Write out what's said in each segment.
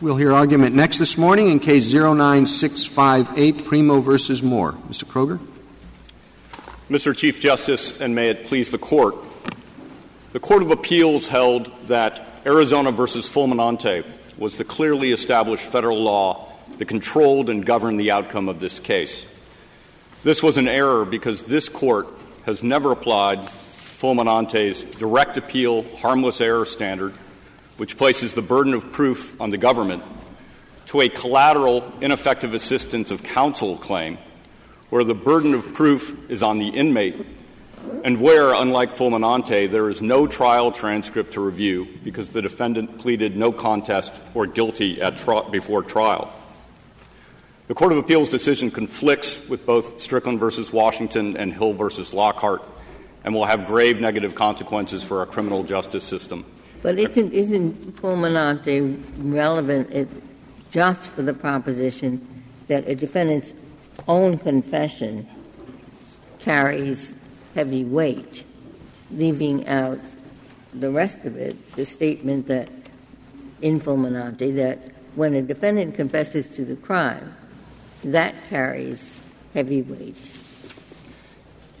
We'll hear argument next this morning in case 09658, Premo versus Moore. Mr. Kroger? Mr. Chief Justice, and may it please the Court, the Court of Appeals held that Arizona versus Fulminante was the clearly established federal law that controlled and governed the outcome of this case. This was an error because this Court has never applied Fulminante's direct appeal harmless error standard, which places the burden of proof on the government, to a collateral ineffective assistance of counsel claim, where the burden of proof is on the inmate, and where, unlike Fulminante, there is no trial transcript to review because the defendant pleaded no contest or guilty at before trial. The Court of Appeals decision conflicts with both Strickland versus Washington and Hill versus Lockhart and will have grave negative consequences for our criminal justice system. But isn't, isn't Fulminante relevant it, just for the proposition that a defendant's own confession carries heavy weight, leaving out the rest of it, the statement that in Fulminante that when a defendant confesses to the crime, that carries heavy weight.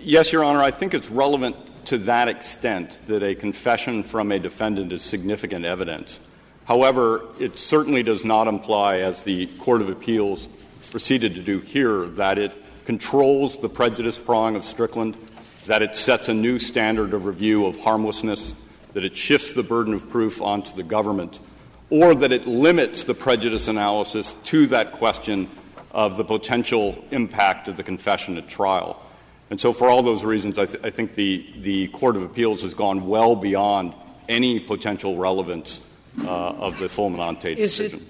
Yes, Your Honor, I think it's relevant to that extent that a confession from a defendant is significant evidence. However, it certainly does not imply, as the Court of Appeals proceeded to do here, that it controls the prejudice prong of Strickland, that it sets a new standard of review of harmlessness, that it shifts the burden of proof onto the government, or that it limits the prejudice analysis to that question of the potential impact of the confession at trial. And so, for all those reasons, I, th- I think the, the Court of Appeals has gone well beyond any potential relevance uh, of the Fulminante decision.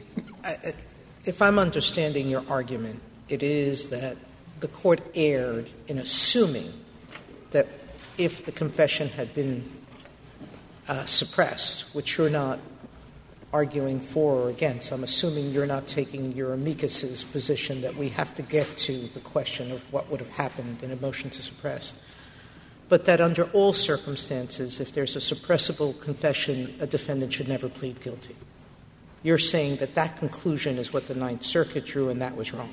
It, if I'm understanding your argument, it is that the court erred in assuming that if the confession had been uh, suppressed, which you're not arguing for or against. I'm assuming you're not taking your amicus's position that we have to get to the question of what would have happened in a motion to suppress. But that under all circumstances, if there's a suppressible confession, a defendant should never plead guilty. You're saying that that conclusion is what the Ninth Circuit drew, and that was wrong.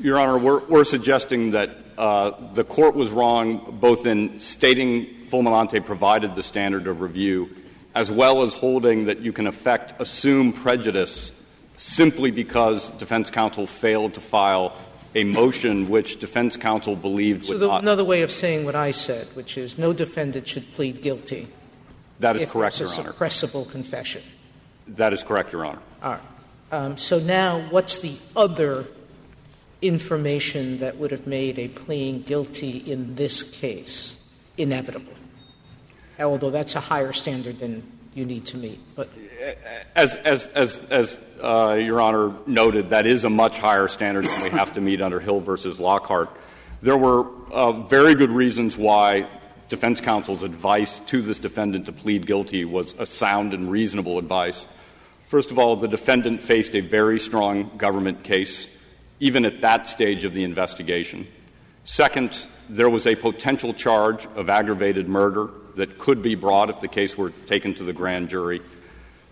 Your Honor, we're, we're suggesting that uh, the court was wrong both in stating Fulminante provided the standard of review as well as holding that you can effect assume prejudice simply because defense counsel failed to file a motion which defense counsel believed so would the, not. Another way of saying what I said, which is no defendant should plead guilty. That is correct, Your Honor. suppressible confession. That is correct, Your Honor. All right. Um, so now, what's the other information that would have made a pleading guilty in this case inevitable? Although that's a higher standard than you need to meet. But as as as, as uh, Your Honor noted, that is a much higher standard than we have to meet under Hill versus Lockhart. There were uh, very good reasons why defense counsel's advice to this defendant to plead guilty was a sound and reasonable advice. First of all, the defendant faced a very strong government case, even at that stage of the investigation. Second, there was a potential charge of aggravated murder that could be brought if the case were taken to the grand jury.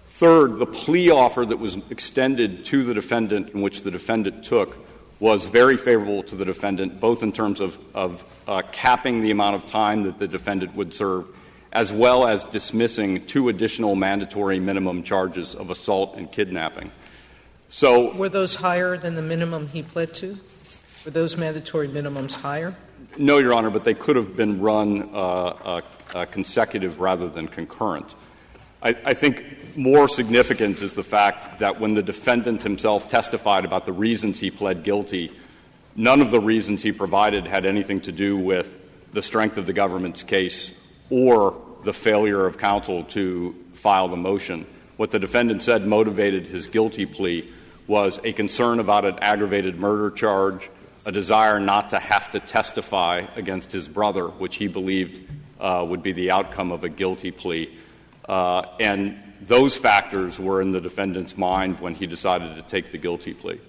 Third, the plea offer that was extended to the defendant, in which the defendant took, was very favorable to the defendant, both in terms of, of uh, capping the amount of time that the defendant would serve, as well as dismissing two additional mandatory minimum charges of assault and kidnapping. So, were those higher than the minimum he pled to? Were those mandatory minimums higher? No, Your Honor, but they could have been run uh, uh, uh, consecutive rather than concurrent. I, I, think more significant is the fact that when the defendant himself testified about the reasons he pled guilty, none of the reasons he provided had anything to do with the strength of the government's case or the failure of counsel to file the motion. What the defendant said motivated his guilty plea was a concern about an aggravated murder charge, a desire not to have to testify against his brother, which he believed uh, would be the outcome of a guilty plea. Uh, and those factors were in the defendant's mind when he decided to take the guilty plea.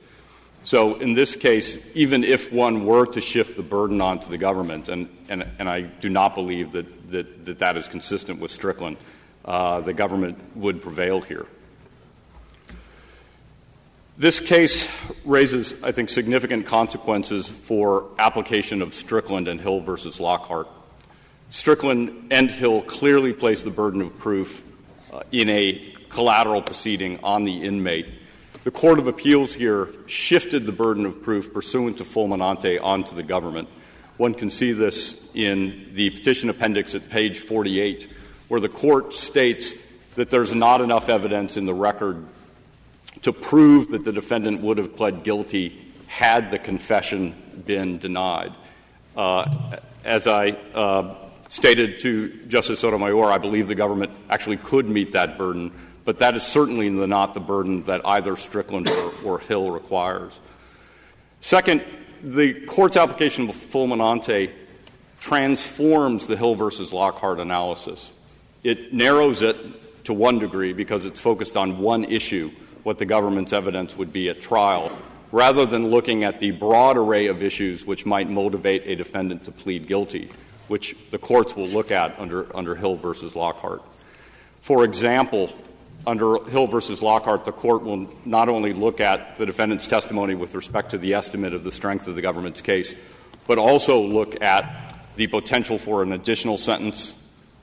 So in this case, even if one were to shift the burden onto the government, and, and, and I do not believe that that, that, that is consistent with Strickland, uh, the government would prevail here. This case raises, I think, significant consequences for application of Strickland and Hill versus Lockhart. Strickland and Hill clearly place the burden of proof uh, in a collateral proceeding on the inmate. The Court of Appeals here shifted the burden of proof pursuant to fulminante onto the government. One can see this in the petition appendix at page 48, where the court states that there's not enough evidence in the record to prove that the defendant would have pled guilty had the confession been denied. Uh, as I uh, stated to Justice Sotomayor, I believe the government actually could meet that burden, but that is certainly not the burden that either Strickland or, or Hill requires. Second, the court's application of fulminante transforms the Hill versus Lockhart analysis. It narrows it to one degree because it's focused on one issue, what the government's evidence would be at trial, rather than looking at the broad array of issues which might motivate a defendant to plead guilty, which the courts will look at under, Hill versus Lockhart. For example, under Hill versus Lockhart, the court will not only look at the defendant's testimony with respect to the estimate of the strength of the government's case, but also look at the potential for an additional sentence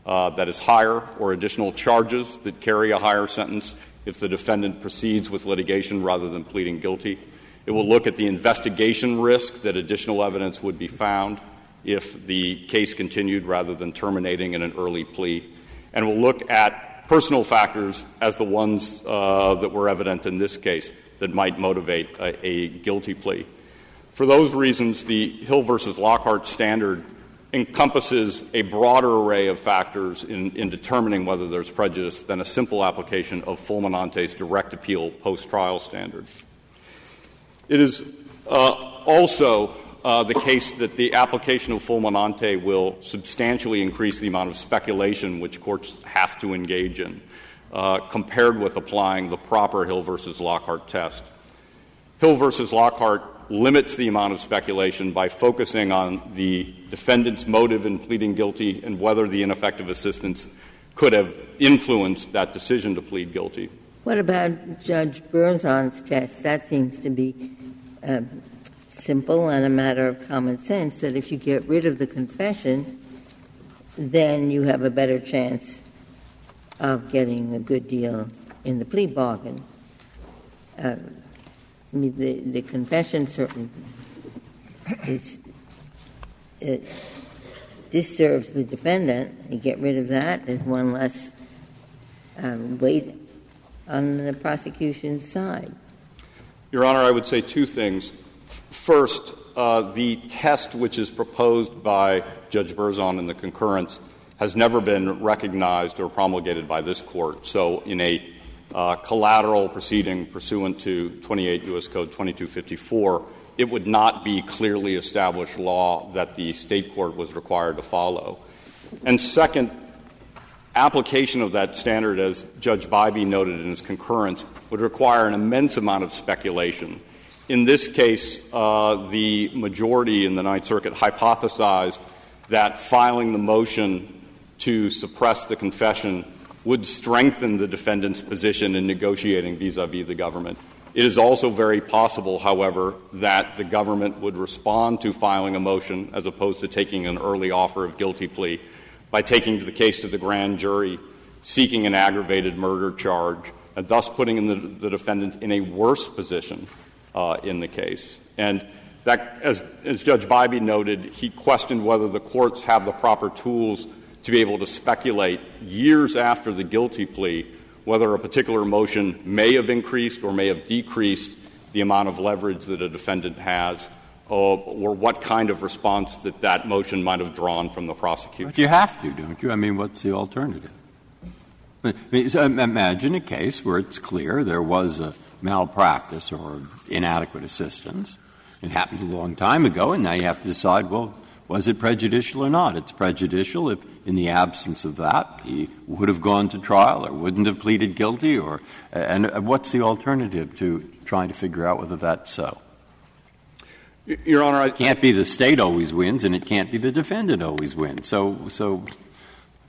uh, that is higher or additional charges that carry a higher sentence if the defendant proceeds with litigation rather than pleading guilty. It will look at the investigation risk that additional evidence would be found if the case continued rather than terminating in an early plea. And will look at personal factors as the ones uh, that were evident in this case that might motivate a, a guilty plea. For those reasons, the Hill versus Lockhart standard encompasses a broader array of factors in, in determining whether there's prejudice than a simple application of fulminante's direct appeal post trial standard. It is uh, also uh, the case that the application of fulminante will substantially increase the amount of speculation which courts have to engage in, uh, compared with applying the proper Hill versus Lockhart test. Hill versus Lockhart limits the amount of speculation by focusing on the defendant's motive in pleading guilty and whether the ineffective assistance could have influenced that decision to plead guilty. What about Judge Berzon's test? That seems to be um, simple and a matter of common sense that if you get rid of the confession, then you have a better chance of getting a good deal in the plea bargain. Uh, I mean, the, the confession certainly is, it disserves the defendant. You get rid of that, there's one less um, weight on the prosecution's side. Your Honor, I would say two things. First, uh, the test which is proposed by Judge Berzon in the concurrence has never been recognized or promulgated by this court. So, in a uh, collateral proceeding pursuant to 28 U.S. Code 2254, it would not be clearly established law that the state court was required to follow. And second, application of that standard, as Judge Bybee noted in his concurrence, would require an immense amount of speculation. In this case, uh, the majority in the Ninth Circuit hypothesized that filing the motion to suppress the confession would strengthen the defendant's position in negotiating vis a vis the government. It is also very possible, however, that the government would respond to filing a motion as opposed to taking an early offer of guilty plea by taking the case to the grand jury, seeking an aggravated murder charge, and thus putting the, the, defendant in a worse position uh, in the case. And that, as, as Judge Bybee noted, he questioned whether the courts have the proper tools to be able to speculate years after the guilty plea whether a particular motion may have increased or may have decreased the amount of leverage that a defendant has, uh, or what kind of response that that motion might have drawn from the prosecution. But you have to, don't you? I mean, what's the alternative? Imagine a case where it's clear there was a malpractice or inadequate assistance. It happened a long time ago, and now you have to decide, well, was it prejudicial or not? It's prejudicial if, in the absence of that, he would have gone to trial or wouldn't have pleaded guilty, or and uh, what's the alternative to trying to figure out whether that's so? Your Honor, I, it can't be the state always wins, and it can't be the defendant always wins. So, so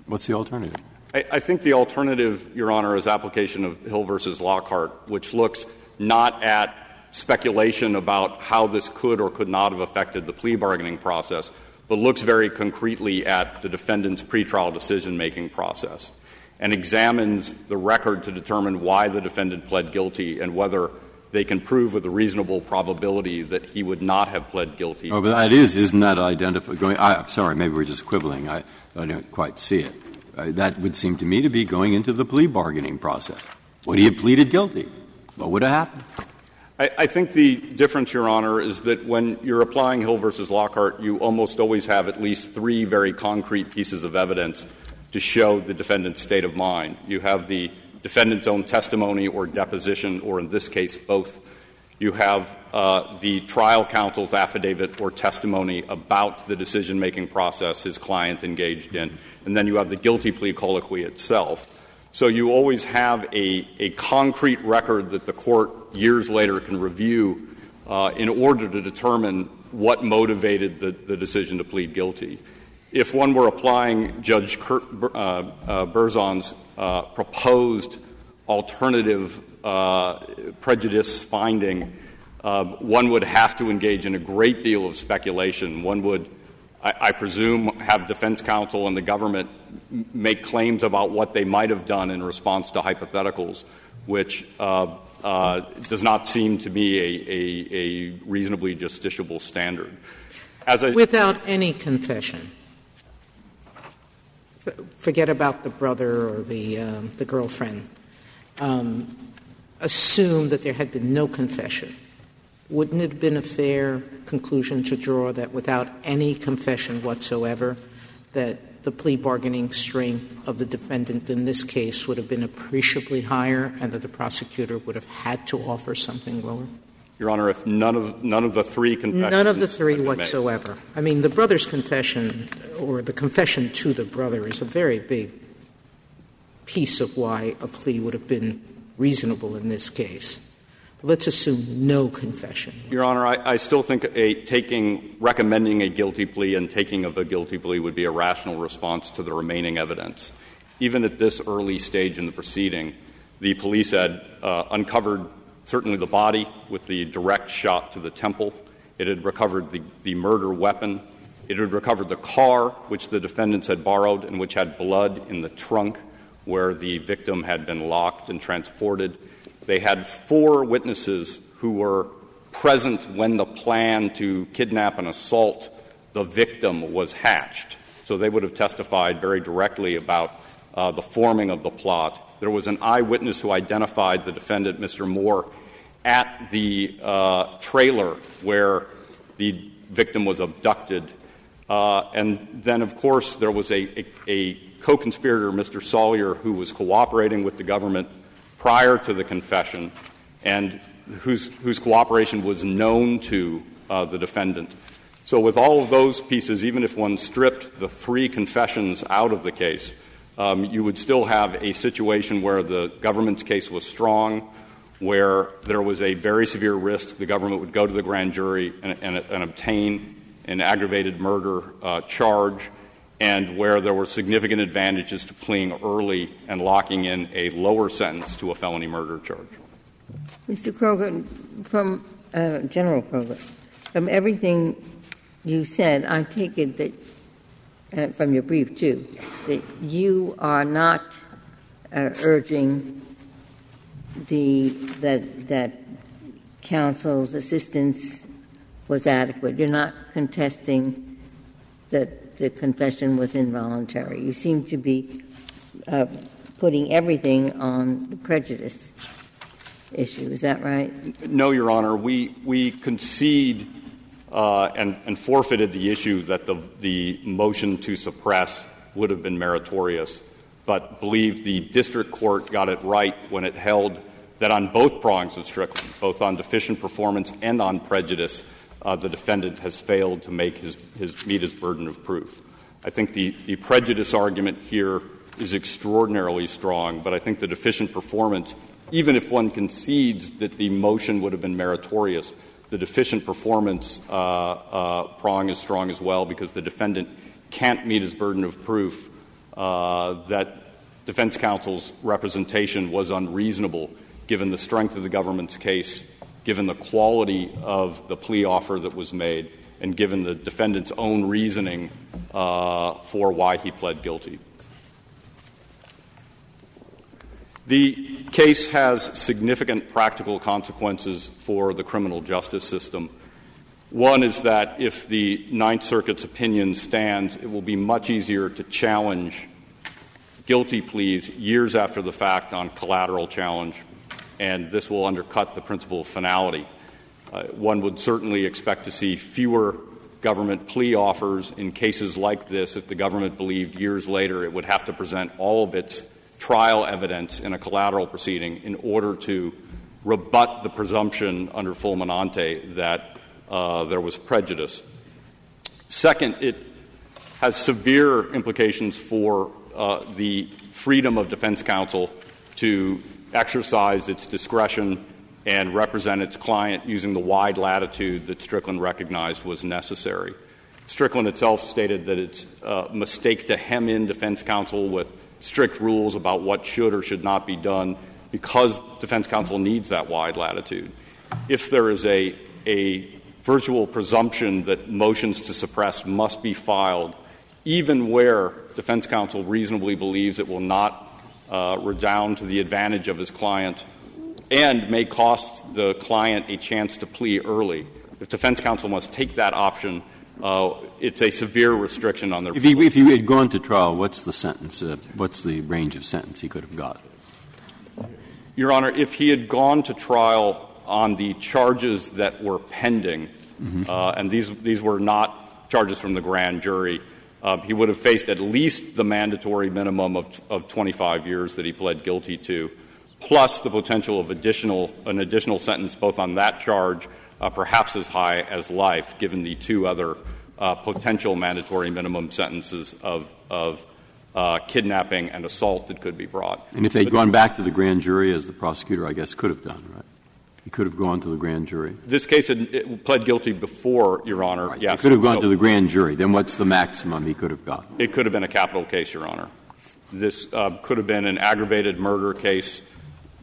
what's the alternative? I, I think the alternative, Your Honor, is application of Hill versus Lockhart, which looks not at speculation about how this could or could not have affected the plea bargaining process, but looks very concretely at the defendant's pretrial decision making process and examines the record to determine why the defendant pled guilty and whether they can prove with a reasonable probability that he would not have pled guilty. Oh, but that is, isn't that identifying? I'm sorry, maybe we're just quibbling. I, I don't quite see it. Uh, that would seem to me to be going into the plea bargaining process. Would he have pleaded guilty? What would have happened? I, think the difference, Your Honor, is that when you're applying Hill versus Lockhart, you almost always have at least three very concrete pieces of evidence to show the defendant's state of mind. You have the defendant's own testimony or deposition, or in this case, both. You have uh, the trial counsel's affidavit or testimony about the decision making process his client engaged in, and then you have the guilty plea colloquy itself. So you always have a, a concrete record that the court years later can review uh, in order to determine what motivated the, the, decision to plead guilty. If one were applying Judge Kurt, uh, uh, Berzon's uh, proposed alternative uh, prejudice finding, uh, one would have to engage in a great deal of speculation. One would, I, presume, have defense counsel and the government make claims about what they might have done in response to hypotheticals, which uh, does not seem to me a, reasonably justiciable standard. Without any confession, forget about the brother or the, um, girlfriend, um, assume that there had been no confession. Wouldn't it have been a fair conclusion to draw that without any confession whatsoever, that the plea bargaining strength of the defendant in this case would have been appreciably higher and that the prosecutor would have had to offer something lower? Your Honor, if none of, none of the three confessions. None of the three whatsoever. I mean, the brother's confession, or the confession to the brother, is a very big piece of why a plea would have been reasonable in this case. Let's assume no confession. Your Honor, I, I, still think a taking, recommending a guilty plea and taking of a guilty plea would be a rational response to the remaining evidence. Even at this early stage in the proceeding, the police had uh, uncovered certainly the body with the direct shot to the temple. It had recovered the, the murder weapon. It had recovered the car which the defendants had borrowed and which had blood in the trunk where the victim had been locked and transported. They had four witnesses who were present when the plan to kidnap and assault the victim was hatched. So they would have testified very directly about uh, the forming of the plot. There was an eyewitness who identified the defendant, Mr. Moore, at the uh, trailer where the victim was abducted. Uh, and then, of course, there was a, a, a co conspirator, Mr. Sawyer, who was cooperating with the government prior to the confession and whose, whose cooperation was known to uh, the defendant. So, with all of those pieces, even if one stripped the three confessions out of the case, um, you would still have a situation where the government's case was strong, where there was a very severe risk the government would go to the grand jury and, and, and obtain an aggravated murder uh, charge, and where there were significant advantages to pleading early and locking in a lower sentence to a felony murder charge. Mr. Kroger, from uh, General from everything you said, I take it that, uh, from your brief too, that you are not uh, urging the that that counsel's assistance was adequate. You're not contesting that the confession was involuntary. You seem to be uh, putting everything on the prejudice issue. Is that right? No, Your Honor. We, we concede uh, and, and, forfeited the issue that the, the motion to suppress would have been meritorious, but believe the district court got it right when it held that on both prongs of Strickland, both on deficient performance and on prejudice, the defendant has failed to make his, his, meet his burden of proof. I think the, prejudice argument here is extraordinarily strong, but I think the deficient performance, even if one concedes that the motion would have been meritorious, the deficient performance uh, uh, prong is strong as well because the defendant can't meet his burden of proof uh, that defense counsel's representation was unreasonable given the strength of the government's case, given the quality of the plea offer that was made, and given the defendant's own reasoning uh, for why he pled guilty. The case has significant practical consequences for the criminal justice system. One is that if the Ninth Circuit's opinion stands, it will be much easier to challenge guilty pleas years after the fact on collateral challenge, and this will undercut the principle of finality. Uh, one would certainly expect to see fewer government plea offers in cases like this if the government believed years later it would have to present all of its trial evidence in a collateral proceeding in order to rebut the presumption under fulminante that uh, there was prejudice. Second, it has severe implications for uh, the freedom of defense counsel to exercise its discretion and represent its client using the wide latitude that Strickland recognized was necessary. Strickland itself stated that it's a mistake to hem in defense counsel with strict rules about what should or should not be done because defense counsel needs that wide latitude. If there is a, a virtual presumption that motions to suppress must be filed, even where defense counsel reasonably believes it will not uh, redound to the advantage of his client and may cost the client a chance to plea early. If defense counsel must take that option, uh, it's a severe restriction on their. If he, if he had gone to trial, what's the sentence? Uh, what's the range of sentence he could have got? Your Honor, if he had gone to trial on the charges that were pending, mm-hmm. uh, and these these were not charges from the grand jury, he would have faced at least the mandatory minimum of, of 25 years that he pled guilty to, plus the potential of additional an additional sentence both on that charge uh, perhaps as high as life, given the two other uh, potential mandatory minimum sentences of, of uh, kidnapping and assault that could be brought. And if they'd gone back to the grand jury, as the prosecutor, I guess, could have done, right? He could have gone to the grand jury. This case had pled guilty before, Your Honor. Right, yes. He could have gone so, to the grand jury. Then what's the maximum he could have got? It could have been a capital case, Your Honor. This uh, could have been an aggravated murder case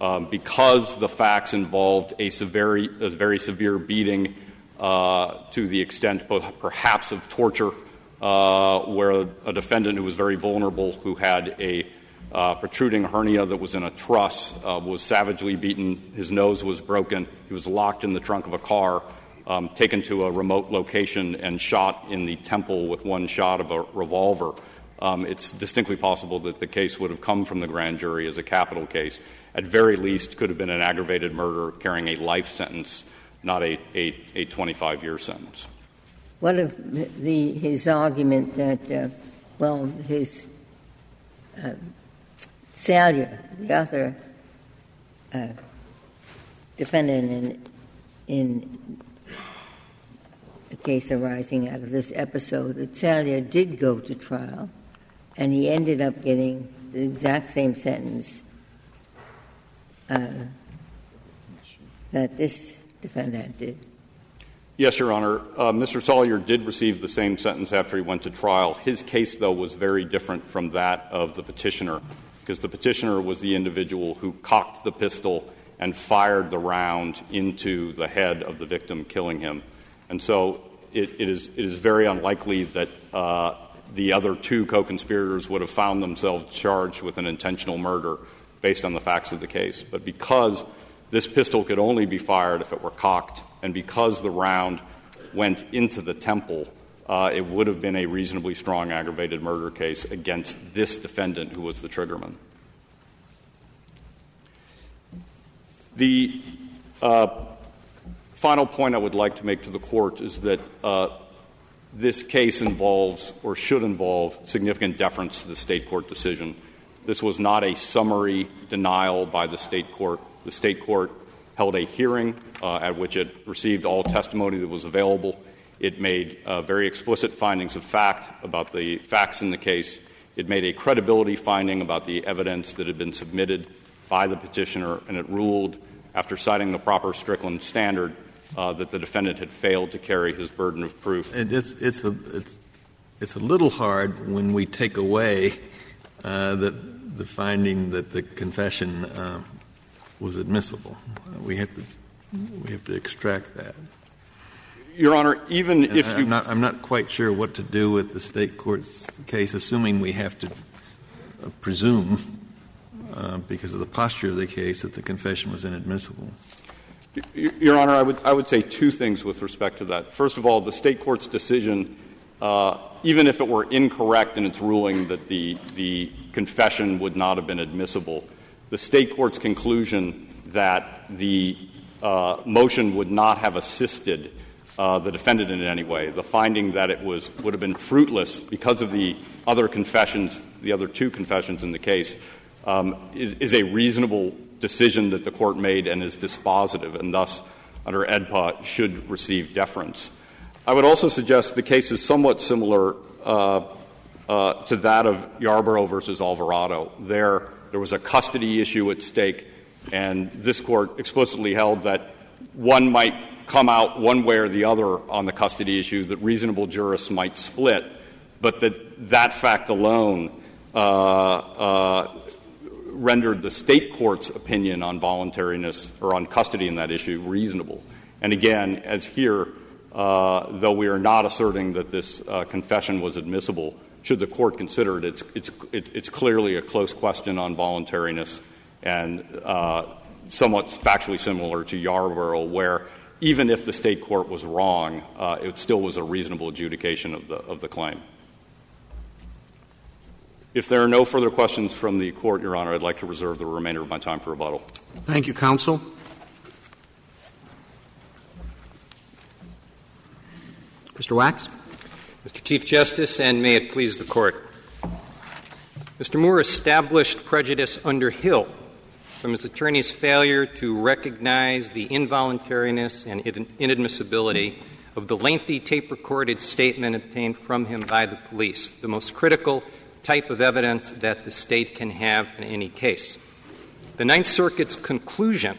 um, because the facts involved a, severe, a very severe beating uh, to the extent perhaps of torture, uh, where a defendant who was very vulnerable, who had a uh, protruding hernia that was in a truss, uh, was savagely beaten. His nose was broken. He was locked in the trunk of a car, um, taken to a remote location, and shot in the temple with one shot of a revolver. Um, it's distinctly possible that the case would have come from the grand jury as a capital case at very least could have been an aggravated murder carrying a life sentence, not a, a, a 25 year sentence. What of the, his argument that, uh, well, his uh, Salyer, the other uh, defendant in, in a case arising out of this episode, that Salyer did go to trial and he ended up getting the exact same sentence uh, that this defendant did? Yes, Your Honor. Uh, Mr. Salyer did receive the same sentence after he went to trial. His case, though, was very different from that of the petitioner, because the petitioner was the individual who cocked the pistol and fired the round into the head of the victim, killing him. And so it, it, is, it is very unlikely that uh, the other two co conspirators would have found themselves charged with an intentional murder based on the facts of the case. But because this pistol could only be fired if it were cocked, and because the round went into the temple, uh, it would have been a reasonably strong aggravated murder case against this defendant who was the triggerman. The uh, final point I would like to make to the court is that uh, this case involves or should involve significant deference to the state court decision. This was not a summary denial by the state court. The state court held a hearing uh, at which it received all testimony that was available. It made uh, very explicit findings of fact about the facts in the case. It made a credibility finding about the evidence that had been submitted by the petitioner, and it ruled, after citing the proper Strickland standard, uh, that the defendant had failed to carry his burden of proof. And it's, it's, a, it's, it's a little hard when we take away uh, the, the finding that the confession uh, was admissible. We have to, we have to extract that. Your Honor, even if you I'm not, I'm not quite sure what to do with the state court's case, assuming we have to uh, presume, uh, because of the posture of the case, that the confession was inadmissible. Your Honor, I would, I would say two things with respect to that. First of all, the State court's decision, uh, even if it were incorrect in its ruling that the, the confession would not have been admissible, the State court's conclusion that the uh, motion would not have assisted the defendant in any way, the finding that it was, would have been fruitless because of the other confessions, the other two confessions in the case, um, is, a reasonable decision that the court made and is dispositive, and thus, under AEDPA, should receive deference. I would also suggest the case is somewhat similar uh, uh, to that of Yarborough versus Alvarado. There, there was a custody issue at stake, and this court explicitly held that one might come out one way or the other on the custody issue, that reasonable jurists might split, but that that fact alone uh, uh, rendered the state court's opinion on voluntariness or on custody in that issue reasonable. And again, as here, uh, though we are not asserting that this confession was admissible, should the court consider it, it's, it's, it, it's clearly a close question on voluntariness and somewhat factually similar to Yarborough, where even if the state court was wrong, uh, it still was a reasonable adjudication of the, of the claim. If there are no further questions from the court, Your Honor, I'd like to reserve the remainder of my time for rebuttal. Thank you, counsel. Mr. Wax? Mr. Chief Justice, and may it please the Court. Mr. Moore established prejudice under Hill from his attorney's failure to recognize the involuntariness and inadmissibility of the lengthy tape recorded statement obtained from him by the police, the most critical type of evidence that the State can have in any case. The Ninth Circuit's conclusion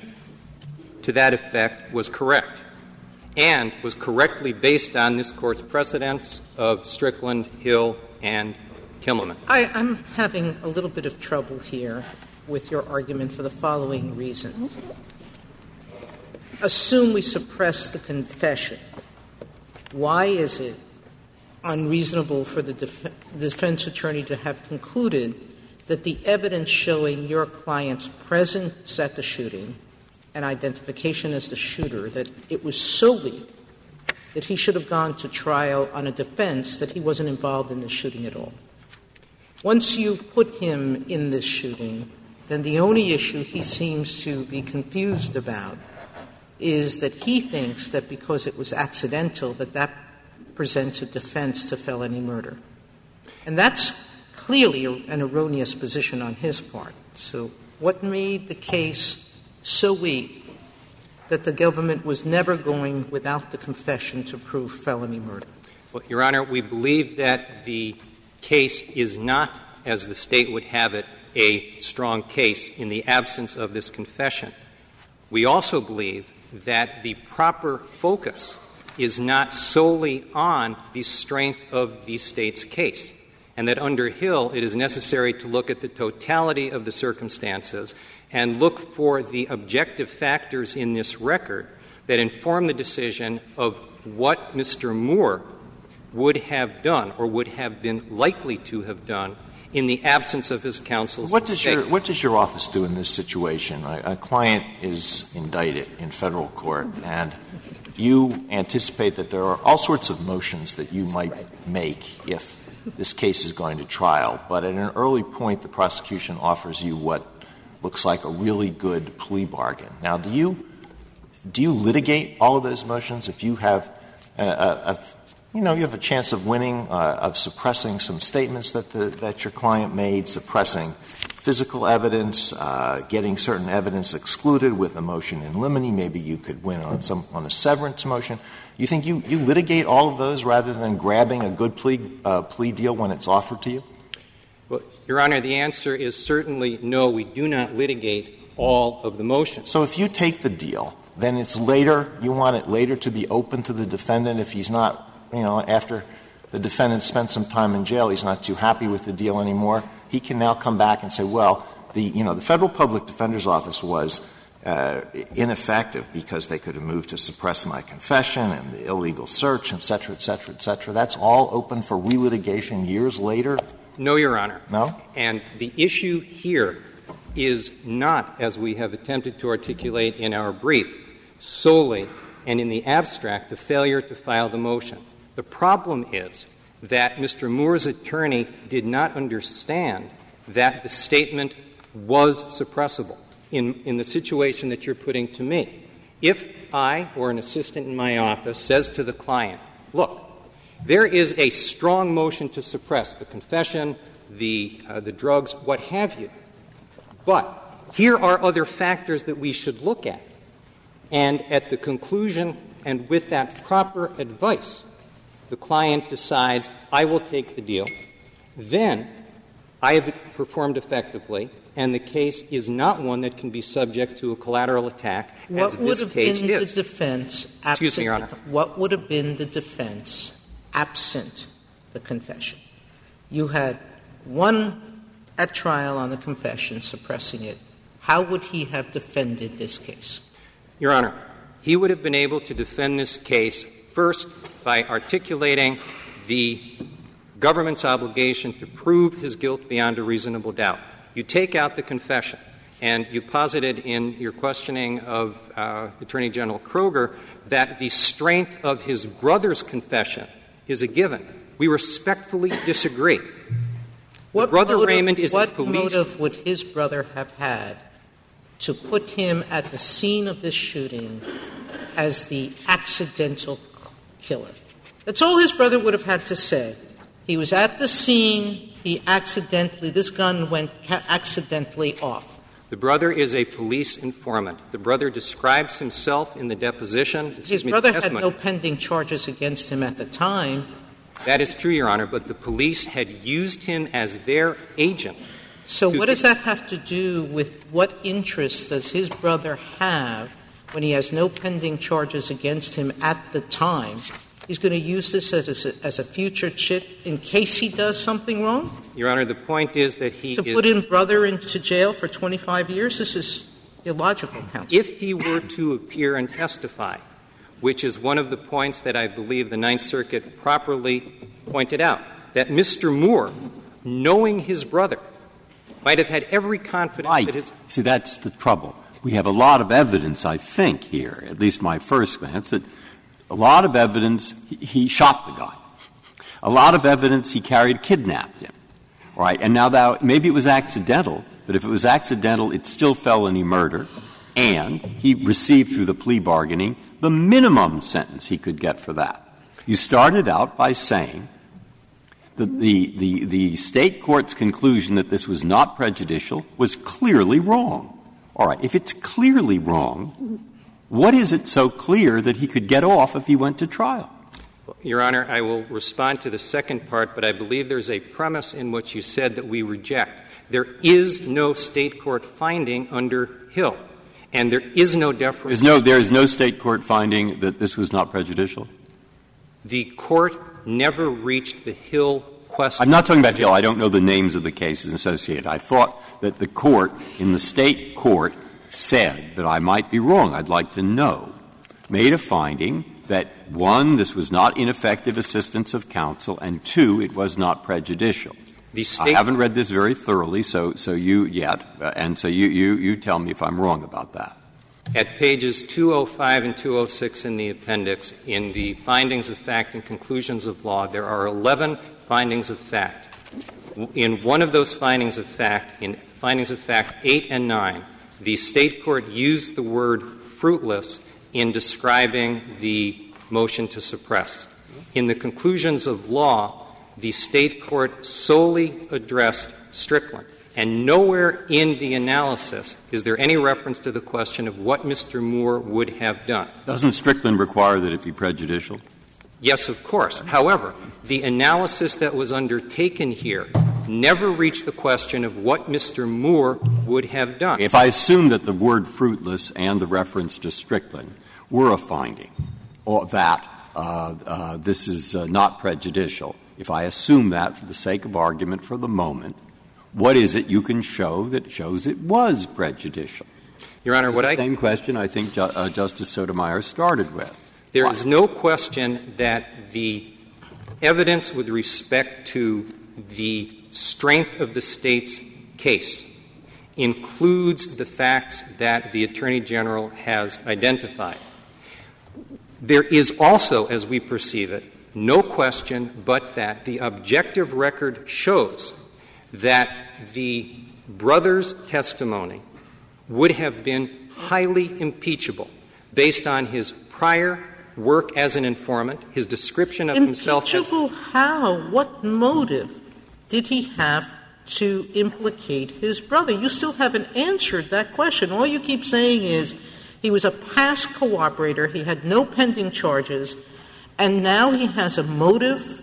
to that effect was correct and was correctly based on this Court's precedents of Strickland, Hill, and Kimmelman. I, I'm having a little bit of trouble here with your argument for the following reason. Assume we suppress the confession. Why is it unreasonable for the def- defense attorney to have concluded that the evidence showing your client's presence at the shooting and identification as the shooter, that it was so weak that he should have gone to trial on a defense that he wasn't involved in the shooting at all? Once you put him in this shooting, then the only issue he seems to be confused about is that he thinks that because it was accidental that that presents a defense to felony murder. And that's clearly an erroneous position on his part. So what made the case so weak that the government was never going without the confession to prove felony murder? Well, Your Honor, we believe that the case is not, as the State would have it, a strong case in the absence of this confession. We also believe that the proper focus is not solely on the strength of the State's case, and that under Hill it is necessary to look at the totality of the circumstances and look for the objective factors in this record that inform the decision of what Mr. Moore would have done or would have been likely to have done in the absence of his counsel's What does, your, what does your office do in this situation? A, a client is indicted in federal court, and you anticipate that there are all sorts of motions that you might make if this case is going to trial. But at an early point, the prosecution offers you what looks like a really good plea bargain. Now, do you do you litigate all of those motions if you have a, a, a you know, you have a chance of winning, uh, of suppressing some statements that, the, that your client made, suppressing physical evidence, uh, getting certain evidence excluded with a motion in limine. Maybe you could win on, some, on a severance motion. You think you, you litigate all of those rather than grabbing a good plea, uh, plea deal when it's offered to you? Well, Your Honor, the answer is certainly no, we do not litigate all of the motions. So if you take the deal, then it's later, you want it later to be open to the defendant if he's not you know, after the defendant spent some time in jail, he's not too happy with the deal anymore. He can now come back and say, well, the, you know, the Federal Public Defender's Office was uh, ineffective because they could have moved to suppress my confession and the illegal search, et cetera, et cetera, et cetera. That's all open for relitigation years later? No, Your Honor. No? And the issue here is not, as we have attempted to articulate in our brief, solely and in the abstract the failure to file the motion. The problem is that Mr. Moore's attorney did not understand that the statement was suppressible in, in the situation that you're putting to me. If I or an assistant in my office says to the client, look, there is a strong motion to suppress the confession, the, uh, the drugs, what have you. But here are other factors that we should look at. And at the conclusion, and with that proper advice, the client decides, I will take the deal. Then I have performed effectively, and the case is not one that can be subject to a collateral attack. What would have been is. the defense? Absent, Excuse me, Your Honor. What would have been the defense absent the confession? You had one at trial on the confession, suppressing it. How would he have defended this case? Your Honor, he would have been able to defend this case first by articulating the government's obligation to prove his guilt beyond a reasonable doubt. You take out the confession, and you posited in your questioning of uh, Attorney General Kroger that the strength of his brother's confession is a given. We respectfully disagree. What brother motive, Raymond is what police- motive would his brother have had to put him at the scene of this shooting as the accidental killer? That's all his brother would have had to say. He was at the scene. He accidentally, this gun went accidentally off. The brother is a police informant. The brother describes himself in the deposition. His me, brother the had no pending charges against him at the time. That is true, Your Honor, but the police had used him as their agent. So, what does that have to do with what interest does his brother have when he has no pending charges against him at the time? He's going to use this as a, as a future chip in case he does something wrong? Your Honor, the point is that he To is. put in brother into jail for 25 years? This is illogical, counsel. if he were to appear and testify, which is one of the points that I believe the Ninth Circuit properly pointed out, that Mr. Moore, knowing his brother, might have had every confidence Right. that his. See, that's the trouble. We have a lot of evidence, I think, here, at least my first glance, that a lot of evidence he, shot the guy. A lot of evidence he carried kidnapped him. right And now that maybe it was accidental, but if it was accidental, it's still felony murder. And he received through the plea bargaining the minimum sentence he could get for that. You started out by saying that the state court's conclusion that this was not prejudicial was clearly wrong. All right, if it's clearly wrong, what is it so clear that he could get off if he went to trial? Your Honor, I will respond to the second part, but I believe there's a premise in what you said that we reject. There is no state court finding under Hill, and there is no deference. No, there is no state court finding that this was not prejudicial? The court never reached the Hill question. I'm not talking about Hill. I don't know the names of the cases associated. I thought that the court in the state court said, but I might be wrong, I'd like to know, made a finding that, one, this was not ineffective assistance of counsel, and two, it was not prejudicial. I haven't read this very thoroughly, so, so you yet, uh, and so you, you, you tell me if I'm wrong about that. At pages 205 and 206 in the appendix, in the findings of fact and conclusions of law, there are 11 findings of fact. In one of those findings of fact, in findings of fact 8 and 9, the state court used the word fruitless in describing the motion to suppress. In the conclusions of law, the state court solely addressed Strickland. And nowhere in the analysis is there any reference to the question of what Mr. Moore would have done. Doesn't Strickland require that it be prejudicial? Yes, of course. However, the analysis that was undertaken here never reached the question of what Mr. Moore would have done. If I assume that the word fruitless and the reference to Strickland were a finding, or that uh, uh, this is uh, not prejudicial, if I assume that for the sake of argument for the moment, what is it you can show that shows it was prejudicial? Your Honor, what the I same question I think Ju- uh, Justice Sotomayor started with. There Why? is no question that the evidence with respect to the strength of the State's case includes the facts that the Attorney General has identified. There is also, as we perceive it, no question but that the objective record shows that the brother's testimony would have been highly impeachable based on his prior work as an informant, his description of himself as Impeachable how? What motive did he have to implicate his brother? You still haven't answered that question. All you keep saying is he was a past cooperator, he had no pending charges, and now he has a motive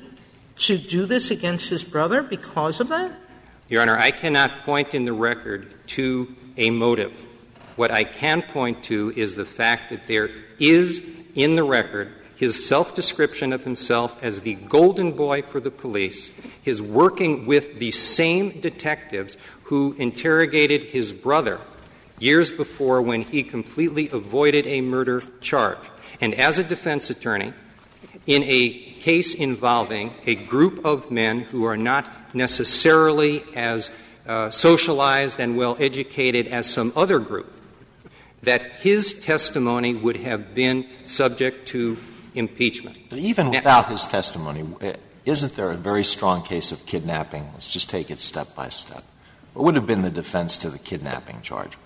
to do this against his brother because of that? Your Honor, I cannot point in the record to a motive. What I can point to is the fact that there is in the record his self description of himself as the golden boy for the police, his working with the same detectives who interrogated his brother years before when he completely avoided a murder charge. And as a defense attorney, in a case involving a group of men who are not necessarily as uh, socialized and well educated as some other group, that his testimony would have been subject to impeachment. But even Now- without his testimony, eh, isn't there a very strong case of kidnapping? Let's just take it step by step. What would have been the defense to the kidnapping charge?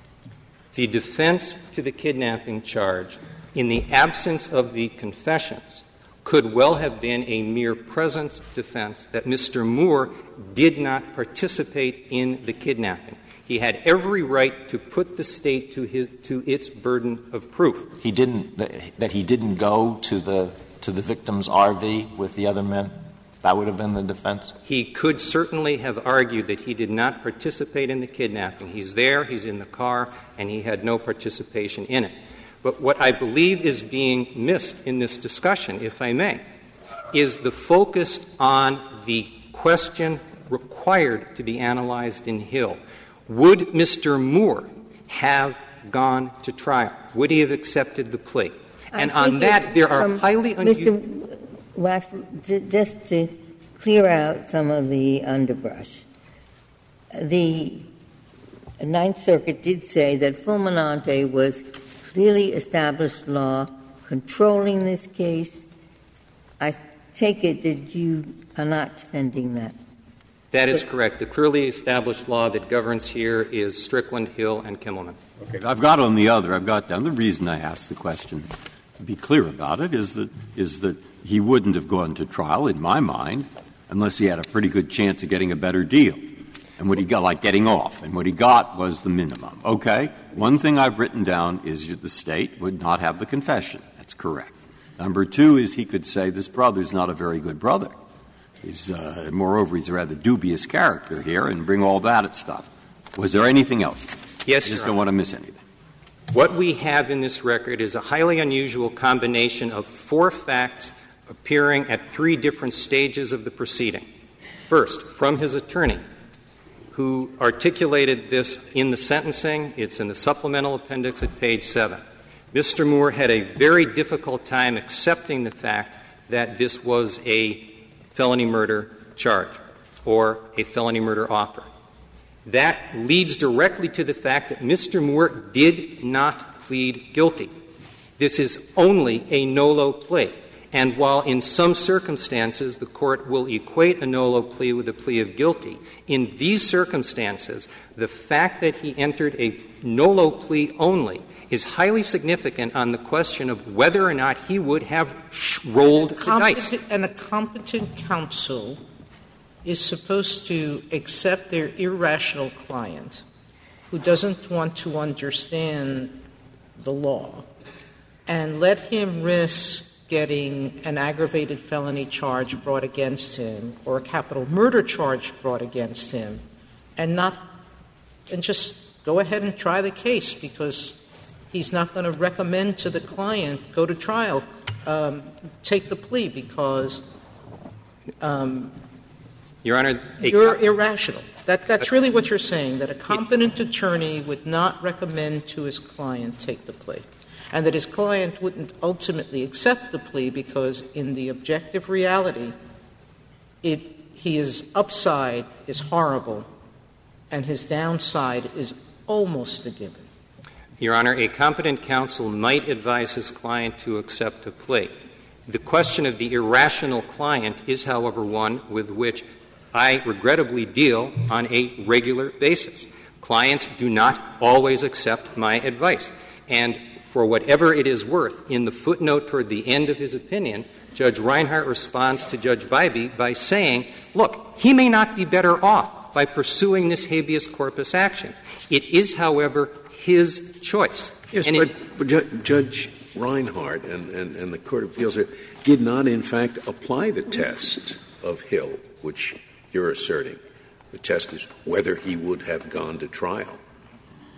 The defense to the kidnapping charge, in the absence of the confessions, could well have been a mere presence defense that Mr. Moore did not participate in the kidnapping. He had every right to put the State to, his, to its burden of proof. He didn't that- he didn't go to the to the victim's RV with the other men. That would have been the defense. He could certainly have argued that he did not participate in the kidnapping. He's there, he's in the car, and he had no participation in it. But what I believe is being missed in this discussion, if I may, is the focus on the question required to be analyzed in Hill. Would Mr. Moore have gone to trial? Would he have accepted the plea? And on that, there are um, highly unusual. Mr. Wax, just to clear out some of the underbrush, the Ninth Circuit did say that Fulminante was clearly established law controlling this case. I take it that you are not defending that. That is correct. The clearly established law that governs here is Strickland, Hill, and Kimmelman. Okay, I've got on the other, I've got down. The reason I asked the question, to be clear about it, is that, is that he wouldn't have gone to trial, in my mind, unless he had a pretty good chance of getting a better deal. And what he got, like getting off, and what he got was the minimum. Okay? One thing I've written down is that the State would not have the confession. That's correct. Number two is he could say this brother's not a very good brother. He's, uh, moreover, he's a rather dubious character here, and bring all that stuff. Was there anything else? Yes, I just Honor. don't want to miss anything. What we have in this record is a highly unusual combination of four facts appearing at three different stages of the proceeding. First, from his attorney, who articulated this in the sentencing. It's in the supplemental appendix at page 7. Mr. Moore had a very difficult time accepting the fact that this was a felony murder charge or a felony murder offer. That leads directly to the fact that Mr. Moore did not plead guilty. This is only a NOLO plea. And while in some circumstances the court will equate a NOLO plea with a plea of guilty, in these circumstances, the fact that he entered a NOLO plea only is highly significant on the question of whether or not he would have sh- rolled the dice. And a competent counsel is supposed to accept their irrational client who doesn't want to understand the law and let him risk getting an aggravated felony charge brought against him or a capital murder charge brought against him and not and just go ahead and try the case because he's not going to recommend to the client go to trial um, take the plea because um, Your Honor, a You're irrational. That, that's really what you're saying, that a competent attorney would not recommend to his client take the plea, and that his client wouldn't ultimately accept the plea because, in the objective reality, it, his upside is horrible and his downside is almost a given. Your Honor, a competent counsel might advise his client to accept a plea. The question of the irrational client is, however, one with which I regrettably deal on a regular basis. Clients do not always accept my advice. And for whatever it is worth, in the footnote toward the end of his opinion, Judge Reinhardt responds to Judge Bybee by saying, look, he may not be better off by pursuing this habeas corpus action. It is, however, his choice. Yes, but, it- but Ju- Judge Reinhardt and, and, and the Court of Appeals did not, in fact, apply the test of Hill, which you're asserting. The test is whether he would have gone to trial.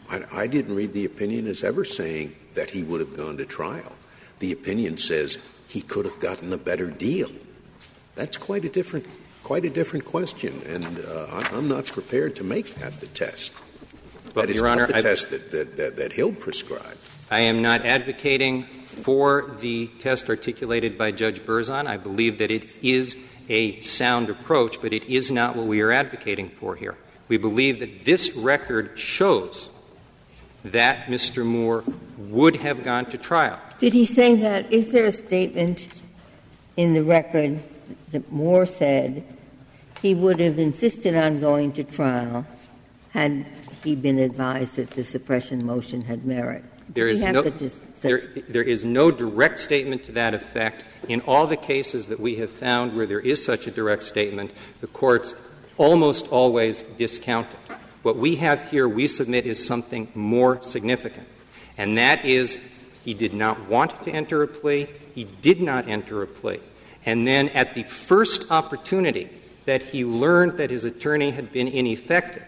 I, I didn't read the opinion as ever saying that he would have gone to trial. The opinion says he could have gotten a better deal. That's quite a different, quite a different question, and uh, I, I'm not prepared to make that the test. But, that is Your Honor, not the I- test that, that, that, that Hill prescribed. I am not advocating for the test articulated by Judge Berzon. I believe that it is a sound approach, but it is not what we are advocating for here. We believe that this record shows that Mr. Moore would have gone to trial. Did he say that? Is there a statement in the record that Moore said he would have insisted on going to trial had he been advised that the suppression motion had merit? There We is have no, to just say- there, there is no direct statement to that effect. In all the cases that we have found where there is such a direct statement, the courts almost always discount it. What we have here, we submit, is something more significant, and that is he did not want to enter a plea, he did not enter a plea. And then at the first opportunity that he learned that his attorney had been ineffective,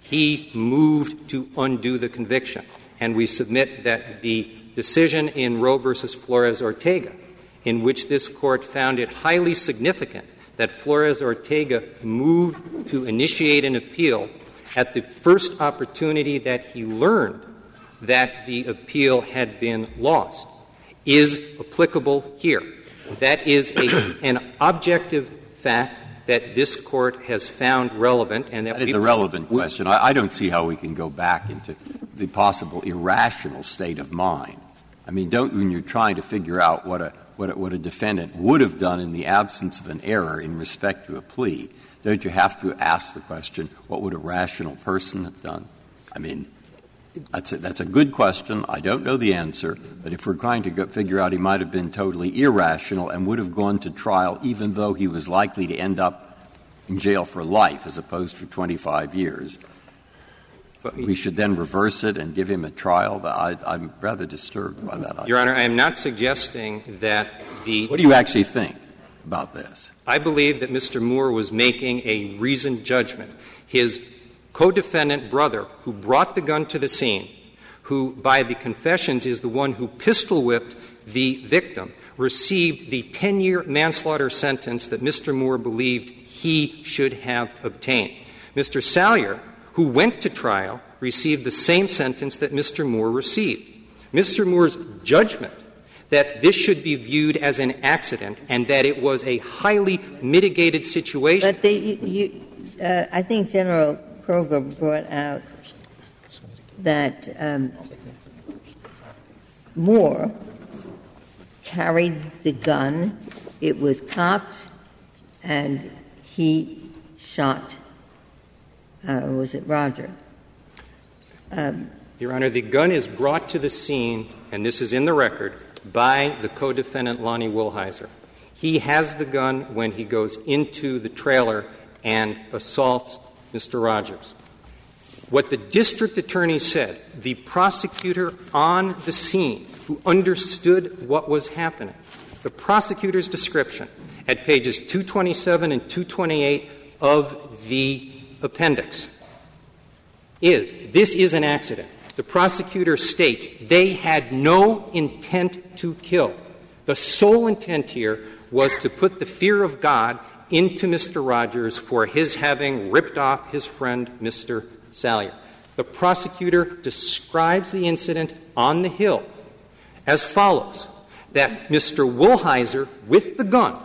he moved to undo the conviction. And we submit that the decision in Roe v. Flores Ortega, in which this court found it highly significant that Flores Ortega moved to initiate an appeal at the first opportunity that he learned that the appeal had been lost, is applicable here. That is a, an objective fact that this court has found relevant and that That is a relevant question. I, I don't see how we can go back into the possible irrational state of mind. I mean, don't when you're trying to figure out what a what a, what a defendant would have done in the absence of an error in respect to a plea, don't you have to ask the question, what would a rational person have done? I mean, that's a, that's a good question. I don't know the answer, but if we're trying to figure out he might have been totally irrational and would have gone to trial even though he was likely to end up in jail for life as opposed to 25 years, But- we should then reverse it and give him a trial. I, I'm rather disturbed by that. Your Honor, I am not suggesting that the What do you actually think about this? I believe that Mr. Moore was making a reasoned judgment. His co defendant brother, who brought the gun to the scene, who, by the confessions, is the one who pistol whipped the victim, received the 10 year manslaughter sentence that Mr. Moore believed he should have obtained. Mr. Salyer, who went to trial, received the same sentence that Mr. Moore received. Mr. Moore's judgment that this should be viewed as an accident and that it was a highly mitigated situation. Uh, I think General Kroger brought out that um, Moore carried the gun, it was cocked, and he shot, uh, was it Roger? Your Honor, the gun is brought to the scene, and this is in the record, by the co defendant Lonnie Woolheiser. He has the gun when he goes into the trailer and assaults Mr. Rogers. What the district attorney said, the prosecutor on the scene who understood what was happening, the prosecutor's description at pages 227 and 228 of the appendix is this is an accident. The prosecutor states they had no intent to kill. The sole intent here was to put the fear of God into Mr. Rogers for his having ripped off his friend, Mr. Salyer. The prosecutor describes the incident on the Hill as follows that Mr. Woolheiser, with the gun,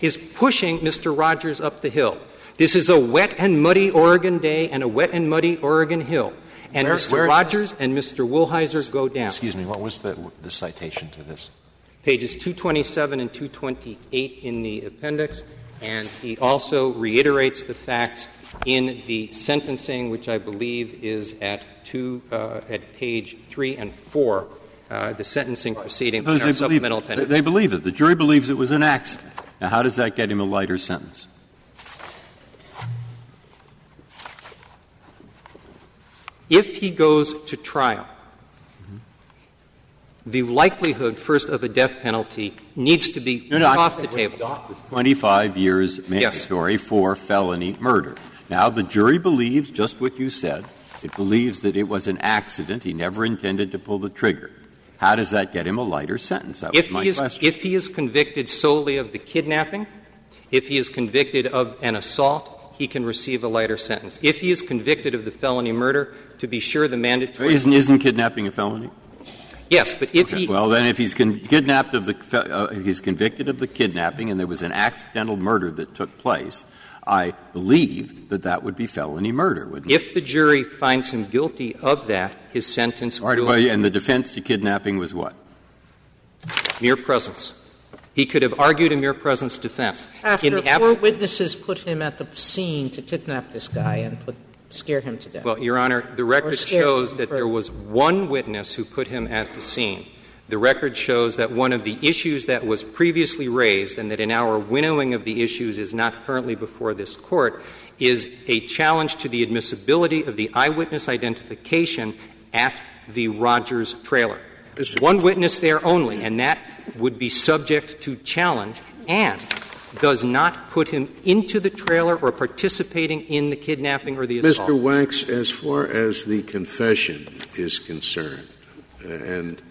is pushing Mr. Rogers up the hill. This is a wet and muddy Oregon day and a wet and muddy Oregon hill. And Where- Mr. where Rogers and Mr. Woolheiser go down. Excuse me, what was the, the citation to this? Pages 227 and 228 in the appendix. And he also reiterates the facts in the sentencing, which I believe is at two, uh, at page three and four, uh, the sentencing proceeding in they believe, they believe it. The jury believes it was an accident. Now, how does that get him a lighter sentence? If he goes to trial, the likelihood, first, of a death penalty needs to be No, no, off the saying what he table. was 25 years mandatory for felony murder. Now, the jury believes just what you said. It believes that it was an accident. He never intended to pull the trigger. How does that get him a lighter sentence? That was If my he, is, question. if he is convicted solely of the kidnapping, if he is convicted of an assault, he can receive a lighter sentence. If he is convicted of the felony murder, to be sure the mandatory. isn't, isn't kidnapping a felony? Yes, but if he. Well, then, if he's con- kidnapped of the, uh, if he's convicted of the kidnapping and there was an accidental murder that took place, I believe that that would be felony murder, wouldn't it? if the jury finds him guilty of that, his sentence All right, will and the defense to kidnapping was what? mere presence. He could have argued a mere presence defense. In After the ab- four witnesses put him at the scene to kidnap this guy and put, scare him to death. Well, Your Honor, the record shows that for- there was one witness who put him at the scene. The record shows that one of the issues that was previously raised, and that in our winnowing of the issues is not currently before this Court, is a challenge to the admissibility of the eyewitness identification at the Rogers trailer. Mr. One witness there only, and that would be subject to challenge and does not put him into the trailer or participating in the kidnapping or the assault. Mr. Wax, as far as the confession is concerned uh, and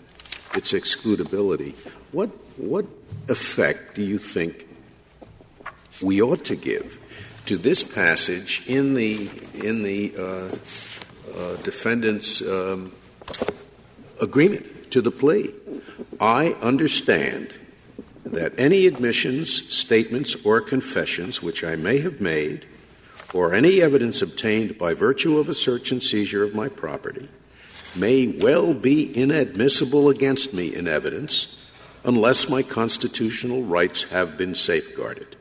its excludability, what, what effect do you think we ought to give to this passage in the, in the uh, uh, defendant's um, agreement to the plea? I understand that any admissions, statements, or confessions which I may have made, or any evidence obtained by virtue of a search and seizure of my property, may well be inadmissible against me in evidence unless my constitutional rights have been safeguarded.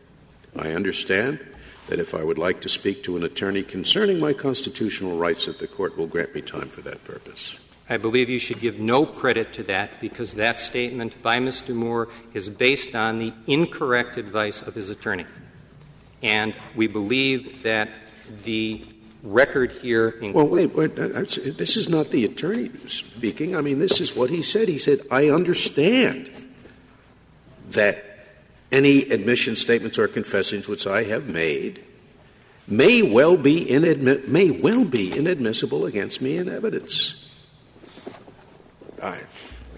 I understand that if I would like to speak to an attorney concerning my constitutional rights, that the court will grant me time for that purpose. I believe you should give no credit to that because that statement by Mr. Moore is based on the incorrect advice of his attorney. And we believe that the record here. Well, wait, wait. uh, uh, This is not the attorney speaking. I mean, this is what he said. He said, I understand that any admission statements or confessions which I have made may well be inadmi- may well be inadmissible against me in evidence.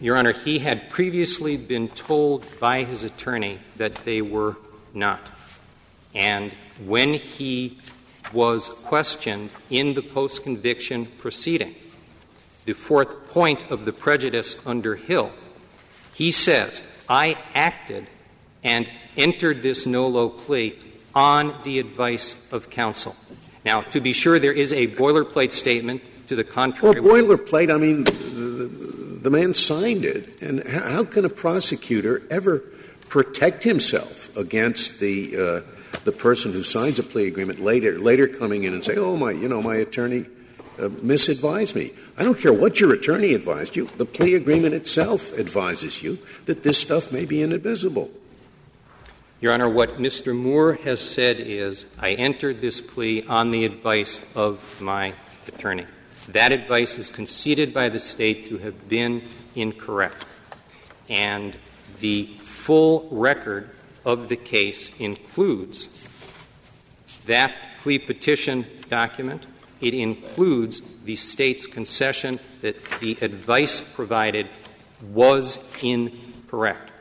Your Honor, he had previously been told by his attorney that they were not. And when he was questioned in the post conviction proceeding, the fourth point of the prejudice under Hill, he says, I acted and entered this NOLO plea on the advice of counsel. Now, to be sure, there is a boilerplate statement to the contrary. well, boilerplate, I mean, the, man signed it. And how, how can a prosecutor ever protect himself against the, uh, the person who signs a plea agreement later, later coming in and say, oh, my, you know, my attorney uh, misadvised me? I don't care what your attorney advised you, the plea agreement itself advises you that this stuff may be inadmissible. Your Honor, what Mr. Moore has said is, I entered this plea on the advice of my attorney. That advice is conceded by the State to have been incorrect. And the full record of the case includes that plea petition document. It includes the State's concession that the advice provided was incorrect.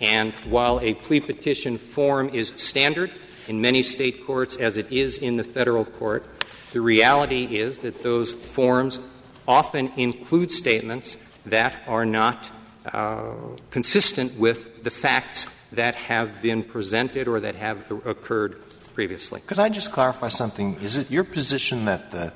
And while a plea petition form is standard in many state courts, as it is in the federal court, the reality is that those forms often include statements that are not uh, consistent with the facts that have been presented or that have occurred previously. Could I just clarify something? Is it your position that the,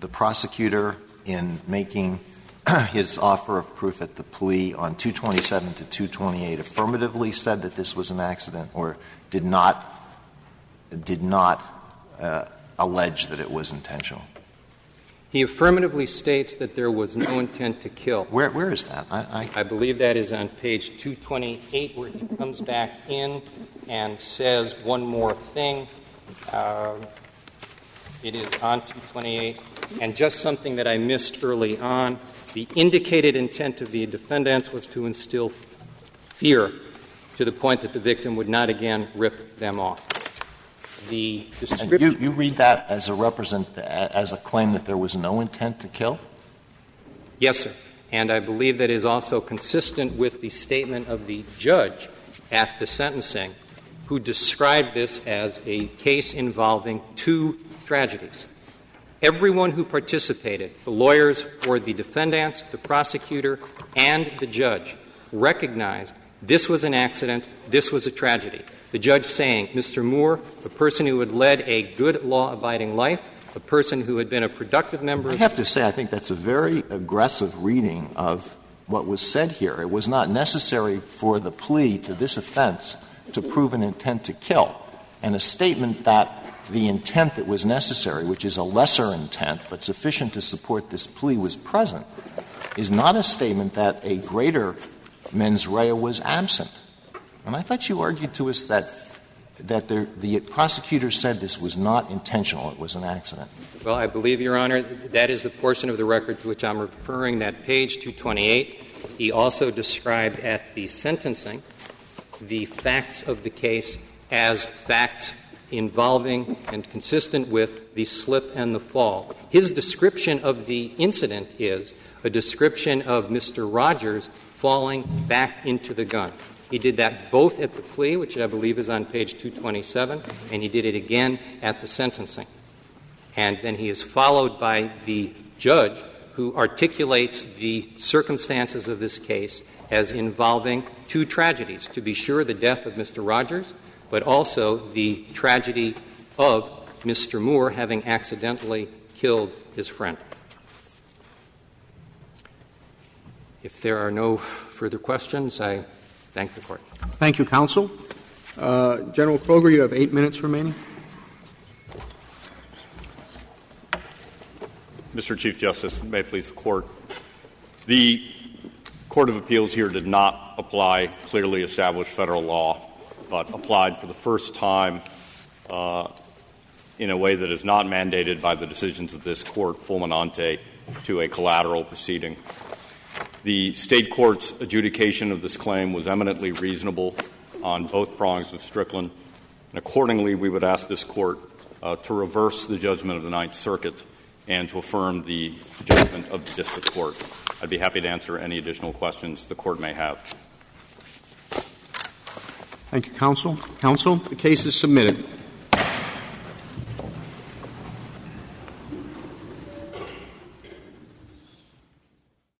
the prosecutor, in making his offer of proof at the plea on 227 to 228, affirmatively said that this was an accident or did not, did not uh, allege that it was intentional? He affirmatively states that there was no intent to kill. Where, where is that? I, believe that is on page 228, where he comes back in and says one more thing. Uh, it is on 228. And just something that I missed early on the indicated intent of the defendants was to instill fear to the point that the victim would not again rip them off. The description. You, you read that as a represent as a claim that there was no intent to kill. Yes, sir. And I believe that is also consistent with the statement of the judge at the sentencing, who described this as a case involving two tragedies. Everyone who participated, the lawyers for the defendants, the prosecutor, and the judge, recognized this was an accident, this was a tragedy. The judge saying, Mr. Moore, a person who had led a good law abiding life, a person who had been a productive member I have to say, I think that's a very aggressive reading of what was said here. It was not necessary for the plea to this offense to prove an intent to kill. And a statement that the intent that was necessary, which is a lesser intent but sufficient to support this plea, was present, is not a statement that a greater mens rea was absent. And I thought you argued to us that that the, the prosecutor said this was not intentional, it was an accident. Well, I believe, Your Honor, that is the portion of the record to which I'm referring, that page 228. He also described at the sentencing the facts of the case as facts involving and consistent with the slip and the fall. His description of the incident is a description of Mr. Rogers falling back into the gun. He did that both at the plea, which I believe is on page 227, and he did it again at the sentencing. And then he is followed by the judge who articulates the circumstances of this case as involving two tragedies. To be sure, the death of Mr. Rogers, but also the tragedy of Mr. Moore having accidentally killed his friend. If there are no further questions, I thank the Court. Thank you, counsel. Uh, General Kroger, you have eight minutes remaining. Mr. Chief Justice, may it please the Court. The Court of Appeals here did not apply clearly established federal law, but applied for the first time uh, in a way that is not mandated by the decisions of this Court, fulminante, to a collateral proceeding. The state court's adjudication of this claim was eminently reasonable on both prongs of Strickland, and accordingly, we would ask this court uh, to reverse the judgment of the Ninth Circuit and to affirm the judgment of the district court. I'd be happy to answer any additional questions the court may have. Thank you, counsel. Counsel, the case is submitted.